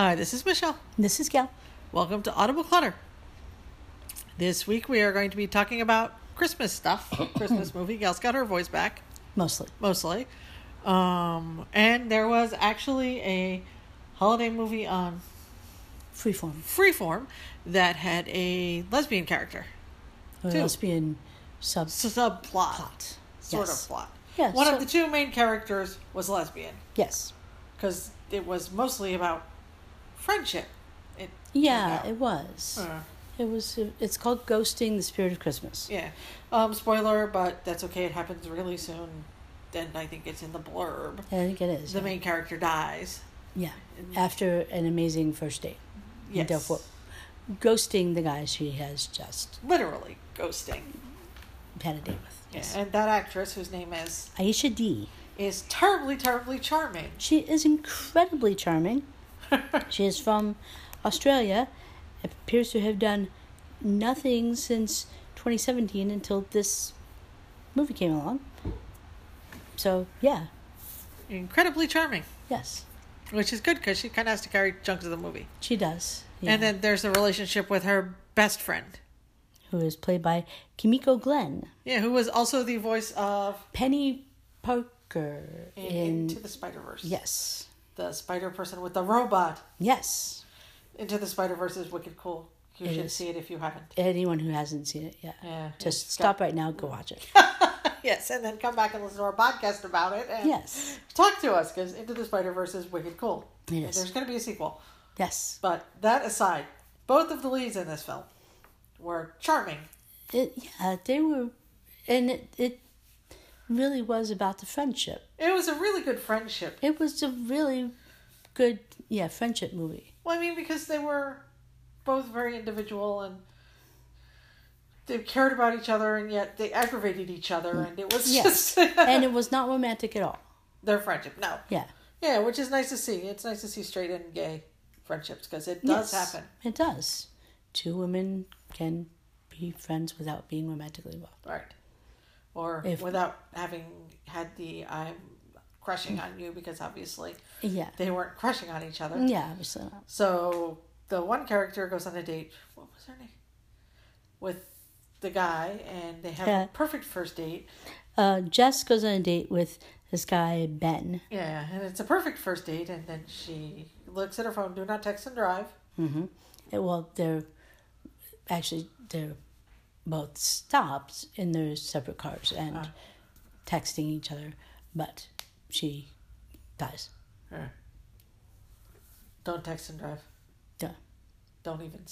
Hi, this is Michelle. This is Gail. Welcome to Audible Clutter. This week we are going to be talking about Christmas stuff, Christmas movie. Gail's got her voice back, Mostly. mostly. Um, and there was actually a holiday movie on Freeform. Freeform that had a lesbian character. A Two. lesbian sub Subplot. plot. Sort Yes. of plot. Yeah, One so- of the two main characters was lesbian Yes. because it was mostly about friendship. It Yeah, it was. Uh, It was. It's called Ghosting the Spirit of Christmas. Yeah. Um, spoiler, but that's okay. It happens really soon. Then I think it's in the blurb. I think it is. The yeah. main character dies. Yeah. After an amazing first date. Yes. Therefore, ghosting the guy she has just Literally ghosting. had a date with. Yes. Yeah. And that actress, whose name is, Aisha Dee is terribly, terribly charming. She is incredibly charming. She is from Australia. Appears to have done nothing since 2017 until this movie came along. So, yeah, Incredibly charming. yes, Which is good because she kind of has to carry chunks of the movie. she does. Yeah. And then there's the relationship with her best friend. Who is played by Kimiko Glenn. Yeah, who was also the voice of Peni Parker in, in. Into the Spider Verse. yes. The spider person with the robot. Yes. Into the Spider Verse is wicked cool. You It should is. see it if you haven't. Anyone who hasn't seen it yet. Yeah, Just stop got- right now, go watch it. yes, and then come back and listen to our podcast about it and Yes. talk to us because Into the Spider Verse is wicked cool. It is. There's going to be a sequel. Yes. But that aside, both of the leads in this film were charming. It, yeah, they were. And it, it really was about the friendship. It was a really good friendship. It was a really good, yeah, friendship movie. Well, I mean, because they were both very individual and they cared about each other, and yet they aggravated each other, mm. and it was Yes. just and it was not romantic at all. their friendship. No, Yeah. yeah, which is nice to see. It's nice to see straight and gay friendships because it does Yes, happen. It does. Two women can be friends without being romantically involved. Right. Or If- without having had the I'm crushing on you because obviously Yeah. they weren't crushing on each other. Yeah, obviously not. So the one character goes on a date. What was her name? With the guy, and they have Yeah. a perfect first date. Uh, Jess goes on a date with this guy, Ben. Yeah, and it's a perfect first date. And then she looks at her phone. Do not text and drive. Mm-hmm. well, they're actually, they're both stopped in their separate cars and Ah. texting each other, but she dies. Don't text and drive. Yeah. Don't even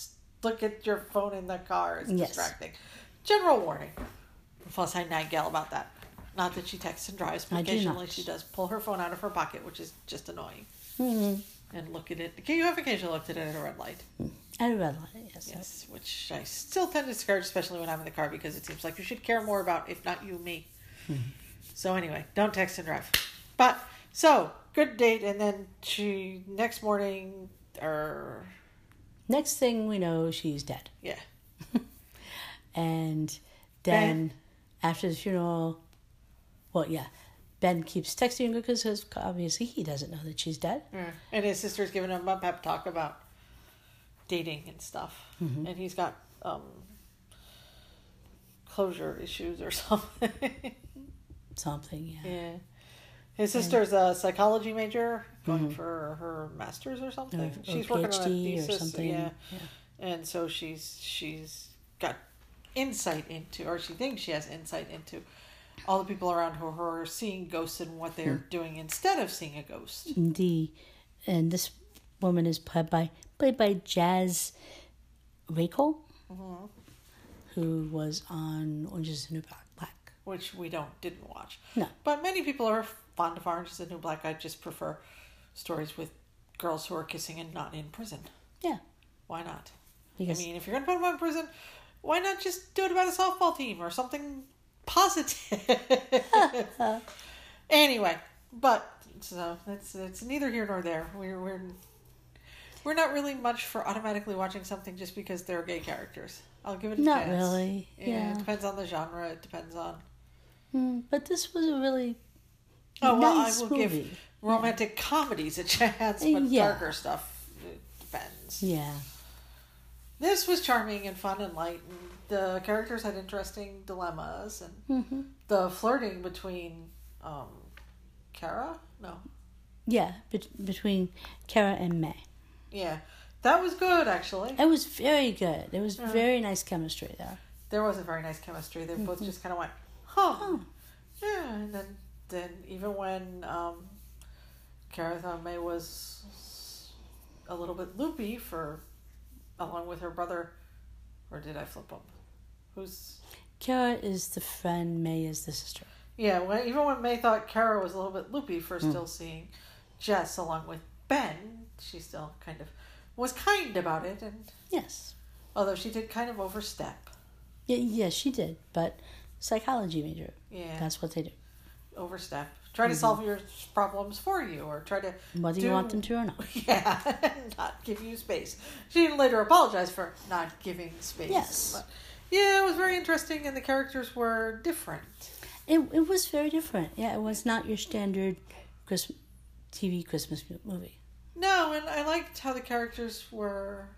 look at your phone in the car. It's Yes. distracting. General warning. Plus, I nag Gail about that. Not that she texts and drives, but do occasionally not. she does pull her phone out of her pocket, which is just annoying. Mm-hmm. And look at it. Can You have occasionally looked at it at a red light. I read yes. Yes, which I still tend to discourage, especially when I'm in the car, because it seems like you should care more about, if not you, me. Mm-hmm. So anyway, don't text and drive. But so good date, and then she next morning, or Next thing we know, she's dead. yeah, And then after the funeral, well, yeah, Ben keeps texting her because obviously he doesn't know that she's dead. Yeah. and his sister's giving him a pep talk about dating and stuff, and he's got um, closure issues or something. Something, yeah. Yeah. His sister's a psychology major, going for her master's or something. Or- or she's working on a PhD or thesis, something, yeah. yeah. And so she's she's got insight into, or she thinks she has insight into, all the people around her who are seeing ghosts and what they're Hmm. doing instead of seeing a ghost. Indeed, and this woman is played by played by Jazz Raycole, Mm-hmm. who was on Orange Is the New Black. Which we don't didn't watch. No. But many people are fond of Orange is the New Black. I just prefer stories with girls who are kissing and not in prison. Yeah, Why not? because I mean, if you're going to put them in prison, why not just do it about a softball team or something positive? anyway, but so it's it's neither here nor there. We're we're we're not really much for automatically watching something just because they're gay characters. I'll give it a Not chance. Not really, yeah. It depends on the genre. It depends on. Mm, but this was a really Oh well, I will movie. give romantic comedies a chance, but Yeah. darker stuff. depends. Yeah. This was charming and fun and light, and the characters had interesting dilemmas, and hmm the flirting between um, Kara, no, Yeah, bet between Kara and May. Yeah, that was good actually. It was very good. It was Yeah. very nice chemistry there. There was a very nice chemistry. They both Mhm. just kind of went, huh, Oh. yeah, and then then even when um, Kara thought May was a little bit loopy for, along with her brother, or did I flip up? Who's Kara is the friend, May is the sister. Yeah, when, even when May thought Kara was a little bit loopy for Mm. still seeing Jess along with Ben, she still kind of was kind about it, and Yes. although she did kind of overstep. Yeah, yes, she did. But psychology major. Yeah, That's what they do. overstep. Try to Mhm. solve your problems for you, or try to Whether Do- you want them to or not. yeah, not give you space. She later apologize for not giving space. Yes. but yeah, it was very interesting, and the characters were different. It, it was very different. Yeah, it was not your standard Christmas, TV Christmas movie. No, and I liked how the characters were.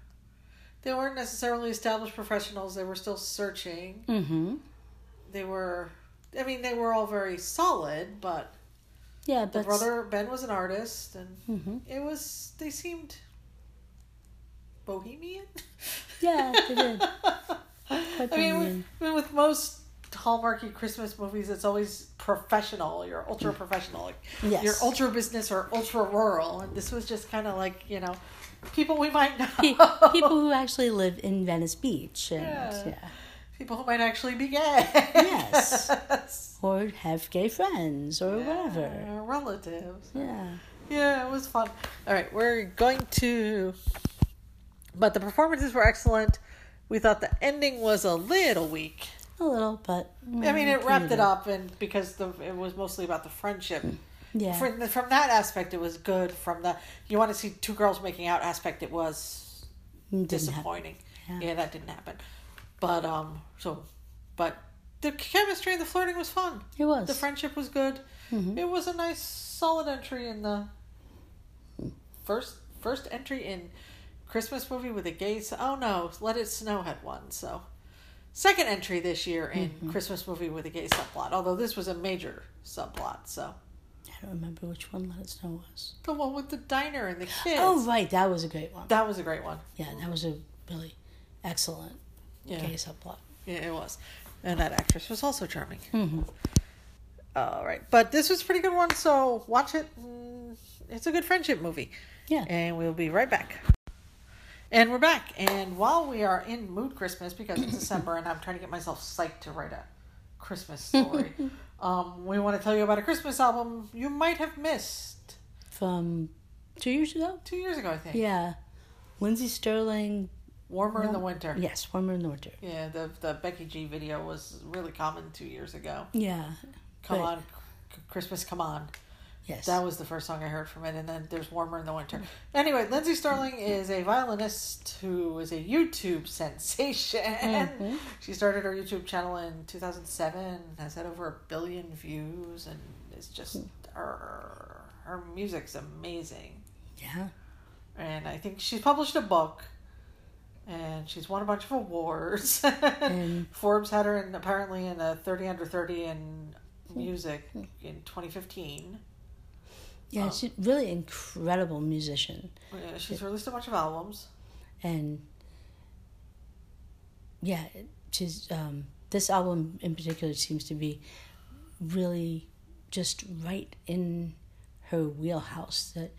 They weren't necessarily established professionals. They were still searching. Mm-hmm. They were. I mean, they were all very solid, but Yeah, the but brother Ben was an artist, and hmm it was. They seemed bohemian. Yeah, they did. I mean, with. I mean, with most Hallmarky Christmas movies, it's always professional. You're ultra professional. Like, Yes. You're ultra business or ultra rural, and this was just kind of like you know, people we might know. people who actually live in Venice Beach and Yeah. yeah. people who might actually be gay. Yes. or have gay friends or whatever. Yeah, relatives. Yeah. Yeah, it was fun. All right, we're going to. But the performances were excellent. We thought the ending was a little weak. A little, but I mean, it wrapped it up, and because the it was mostly about the friendship. Yeah. From, from that aspect, it was good. From the you want to see two girls making out aspect, it was Didn't disappointing. Yeah. Yeah, that didn't happen. But um, so, but the chemistry and the flirting was fun. It was. The friendship was good. Mhm. It was a nice, solid entry in the first first entry in Christmas movie with a gay. Oh no, Let It Snow had one. So second entry this year in Mm-hmm. Christmas movie with a gay subplot. Although this was a major subplot. So I don't remember which one Let It Snow was. the one with the diner and the kids. Oh, right. That was a great one. that was a great one. Yeah, that was a really excellent Yeah, gay subplot. yeah, it was. And that actress was also charming. Mm-hmm. All right, but this was a pretty good one. So watch it. Mm, It's a good friendship movie. Yeah. And we'll be right back. And we're back. And while we are in mood Christmas, because it's December and I'm trying to get myself psyched to write a Christmas story, um, we want to tell you about a Christmas album you might have missed From two years ago? two years ago, I think. Yeah. Lindsey Stirling. Warmer in the winter. Yes, Warmer in the Winter. Yeah, the the Becky G video was really common two years ago. Yeah. Come Right. on, Christmas, come on. Yes. That was the first song I heard from it, and then there's Warmer in the Winter. Anyway, Lindsey Stirling mm-hmm. is a violinist who is a YouTube sensation. Mhm. She started her YouTube channel in 2007, has had over a billion views, and it's just hmm. her, her music's amazing. yeah. And I think she's published a book, and she's won a bunch of awards. And- Forbes had her in apparently in a 30 under 30 in hmm. music hmm. in 2015. Yeah, Um, she's a really incredible musician. Yeah, she's released a bunch of albums. And yeah, she's um, this album in particular seems to be really just right in her wheelhouse. That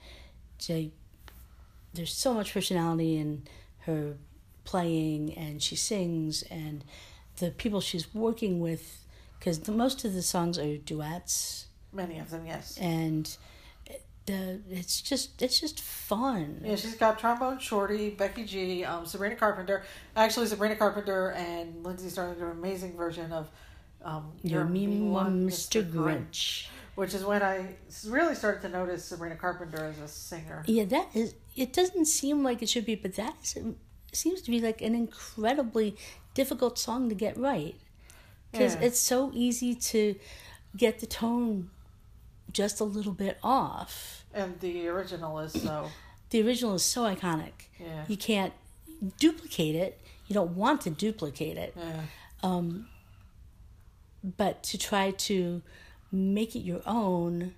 there's so much personality in her playing, and she sings, and the people she's working with, because most of the songs are duets, Many of them, yes. and the it's just it's just fun. Yeah, she's got Trombone Shorty, Becky G, um, Sabrina Carpenter. Actually, Sabrina Carpenter and Lindsey Stirling did an amazing version of um, Your mean one, Mr. Grinch. which is when I really started to notice Sabrina Carpenter as a singer. Yeah, that is. It doesn't seem like it should be, but that is, seems to be like an incredibly difficult song to get right because Yeah. it's so easy to get the tone just a little bit off. And the original is so the original is so iconic. Yeah. You can't duplicate it. You don't want to duplicate it. Yeah. Um, but to try to make it your own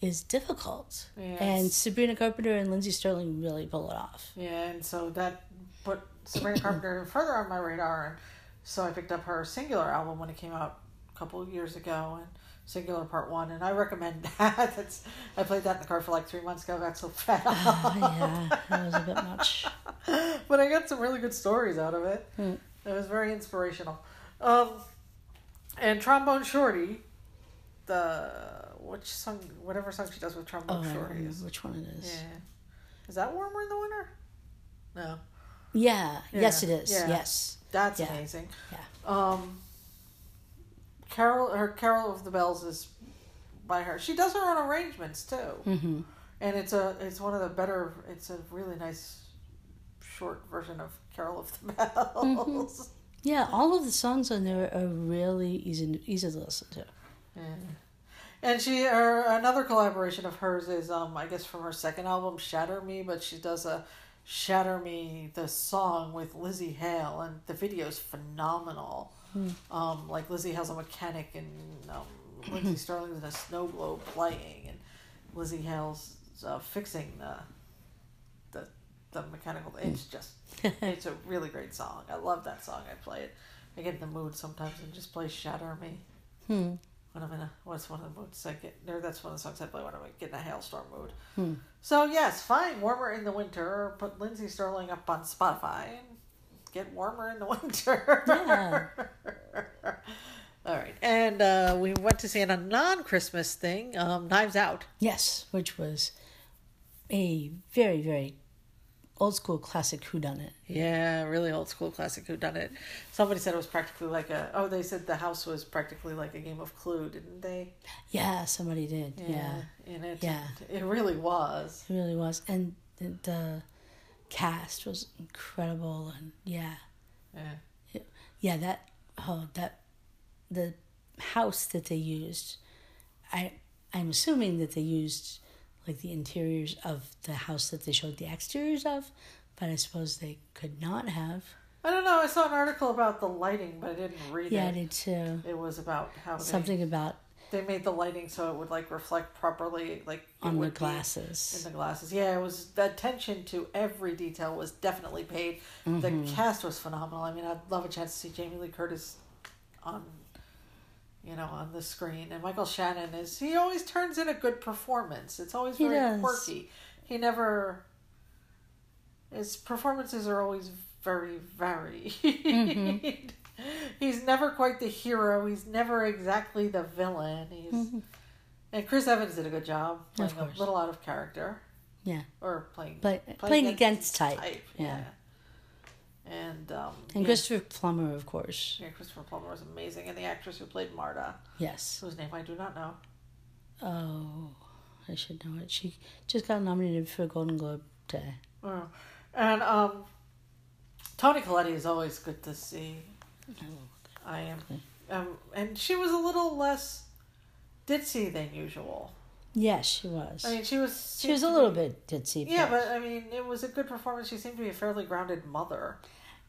is difficult. Yes. And Sabrina Carpenter and Lindsey Stirling really pull it off. Yeah, and so that put Sabrina Carpenter further on my radar, and so I picked up her Singular album when it came out a couple of years ago, and Singular Part One, and I recommend that. That's I played that in the car for like three months ago. Got so fed up, Oh, yeah, that was a bit much. but I got some really good stories out of it. Hmm. It was very inspirational. Um, and Trombone Shorty, the which song, whatever song she does with Oh, Trombone I don't Shorty is. which one it is. Yeah, is that warmer in the winter? No. Yeah. Yes, it is. Yeah. Yes. That's Yeah. amazing. Yeah. Um, Carol, her Carol of the Bells is by her. She does her own arrangements too, Mm-hmm. and it's a it's one of the better. It's a really nice short version of Carol of the Bells. Yeah, all of the songs on there are really easy easy to listen to. Yeah. And she her another collaboration of hers is um I guess from her second album Shatter Me, but she does a Shatter Me the song with Lzzy Hale and the video's phenomenal. Um like Lzzy has a mechanic and um Lindsey Stirling's in a snow globe playing and Lzzy Hale's uh, fixing the the the mechanical it's just it's a really great song. I love that song. I play it. I get in the mood sometimes and just play Shatter Me Hmm. when I'm in a what's one of the moods I get or that's one of the songs I play when I'm getting a hailstorm mood. Hmm. So yes, fine, warmer in the winter. Put Lindsey Stirling up on Spotify and get warmer in the winter. Yeah. All right, and uh, we went to see a non-Christmas thing, um, Knives Out. Yes, which was a very very old school classic whodunit. Yeah, really old school classic Who Done It. Somebody said it was practically like a. Oh, they said the house was practically like a game of Clue, didn't they? Yeah, somebody did. Yeah, and it Yeah. it really was. it really was, and the cast was incredible, and yeah, Yeah. yeah that oh that the house that they used, I I'm assuming that they used like the interiors of the house that they showed the exteriors of, but I suppose they could not have. I don't know. I saw an article about the lighting, but I didn't read Yeah, I it. did too. It was about how Something about they, made the lighting so it would like reflect properly, like on the glasses. in the glasses. Yeah, it was the attention to every detail was definitely paid. Mm-hmm. The cast was phenomenal. I mean, I'd love a chance to see Jamie Lee Curtis on, you know, on the screen. And Michael Shannon is he always turns in a good performance. It's always He very does. quirky. He never. His performances are always very varied. Mm-hmm. Never quite the hero. He's never exactly the villain. He's and Chris Evans did a good job playing Of a little out of character Yeah, or playing Play- playing against type, yeah. And um, and yeah, Christopher Plummer, of course. yeah, Christopher Plummer was amazing, and the actress who played Marta, Yes. whose name I do not know. Oh, I should know it. She just got nominated for a Golden Globe today. Oh. And um, Toni Collette is always good to see. I am, um, and she was a little less ditzy than usual. Yes, she was. I mean, she was. she was a little bit ditzy. Yeah, but I mean, it was a good performance. She seemed to be a fairly grounded mother.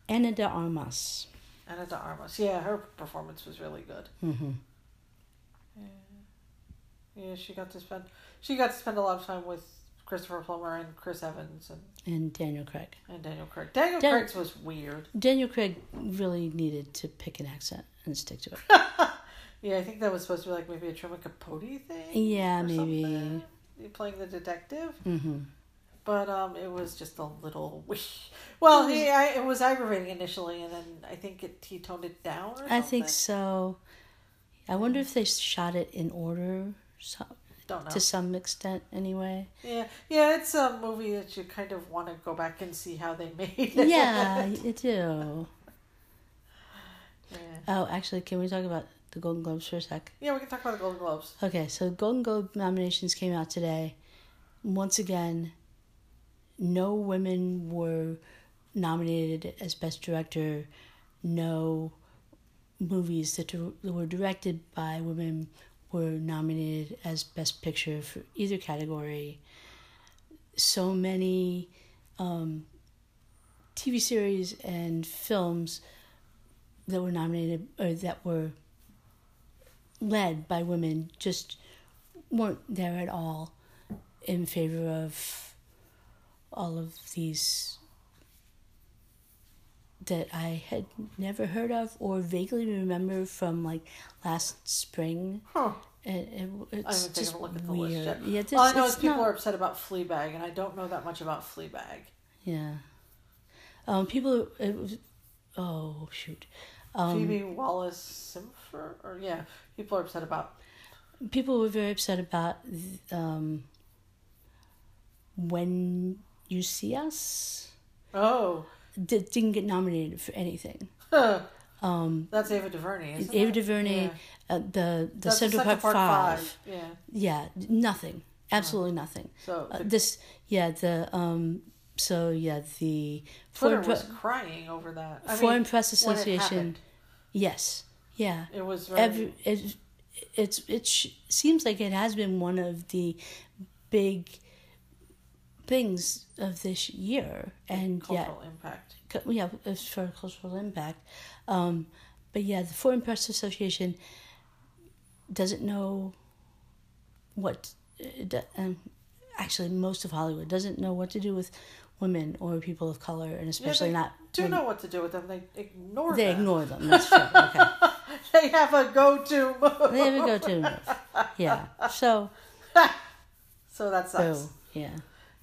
Ana de Armas. Ana de Armas. Yeah, her performance was really good. hmm Yeah, she got to spend she got to spend a lot of time with Christopher Plummer and Chris Evans and, And Daniel Craig. and Daniel Craig. Daniel Dan- Craig's was weird. Daniel Craig really needed to pick an accent and stick to it. Yeah, I think that was supposed to be like maybe a Truman Capote thing. Yeah, maybe. something. Playing the detective, hmm but um, it was just a little. wee- Well, he I, it was aggravating initially, and then I think it he toned it down. Or I think so. I wonder if they shot it in order so, Don't know. to some extent, anyway. Yeah, yeah, it's a movie that you kind of want to go back and see how they made it. Yeah, you do. yeah. Oh, actually, can we talk about the Golden Globes for a sec? Yeah, we can talk about the Golden Globes. Okay, so Golden Globe nominations came out today. Once again, no women were nominated as Best Director. No movies that were directed by women were nominated as Best Picture for either category. so many um, TV series and films that were nominated or that were led by women just weren't there at all in favor of all of these that I had never heard of or vaguely remember from like last spring. Huh. It, it, it's haven't just taken a look at the weird. list yet. Yeah, it's, All I know is people not- are upset about Fleabag, and I don't know that much about Fleabag. Yeah. Um, people. It was. Oh shoot. Um, Phoebe Wallace Simpson, or yeah, people are upset about. people were very upset about um, when you see us. Oh, D- didn't get nominated for anything. Um, that's Ava DuVernay, isn't Ava it? DuVernay, Yeah. uh, the the That's Central Park, Five. Yeah. Yeah, nothing. Absolutely nothing. So Uh, this, yeah, the um, so yeah, the Twitter Foreign, was Pre- crying over that. I Foreign mean, Press Association. Yes, yeah. It was very. Every, it, it's it sh- seems like it has been one of the big things of this year, and yeah, cultural impact. cu- yeah, it's for cultural impact. Um, but yeah, the Foreign Press Association doesn't know what. it Um, actually, most of Hollywood doesn't know what to do with women or people of color, and Yeah, especially they not. do women. know what to do with them. They ignore They them. ignore them. That's true. Okay. They have a go-to move. They have a go-to move. Yeah. So, So that sucks. boo. Yeah.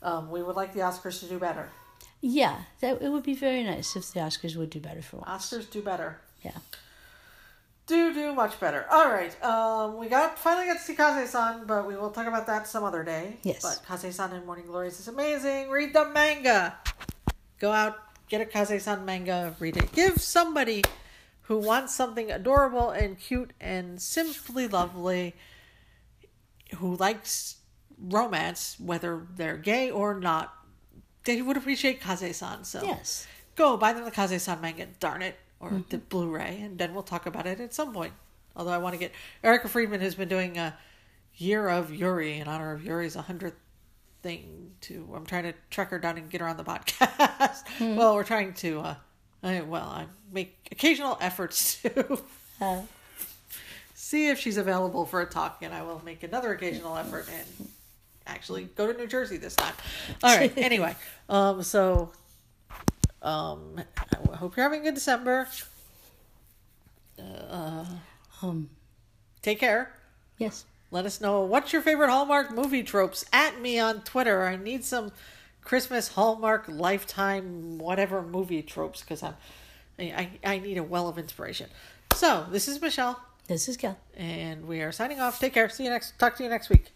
Um, we would like the Oscars to do better. Yeah, that it would be very nice if the Oscars would do better for once. Oscars do better. Yeah. Do do much better. All right. Um, we got finally got to see Kase-san, but we will talk about that some other day. Yes. But Kase-san in Morning Glories is amazing. Read the manga. Go out, get a Kase-san manga, read it. Give somebody who wants something adorable and cute and simply lovely, who likes romance, whether they're gay or not, they would appreciate Kase-san. So Yes. go buy them the Kase-san manga, darn it, or the Blu-ray, and then we'll talk about it at some point. Although I want to get Erica Friedman has been doing a year of Yuri in honor of Yuri's 100th thing. To I'm trying to track her down and get her on the podcast. Well, we're trying to. Uh, I, well, I make occasional efforts to Uh, see if she's available for a talk, and I will make another occasional effort and actually go to New Jersey this time. All right. anyway, um, so um, I hope you're having a good December. Uh, um. take care. Yes. Let us know what's your favorite Hallmark movie tropes. At me on Twitter. I need some Christmas Hallmark Lifetime whatever movie tropes because I'm I, I I need a well of inspiration. So this is Michelle, This is Gail. and we are signing off. Take care. See you next. Talk to you next week.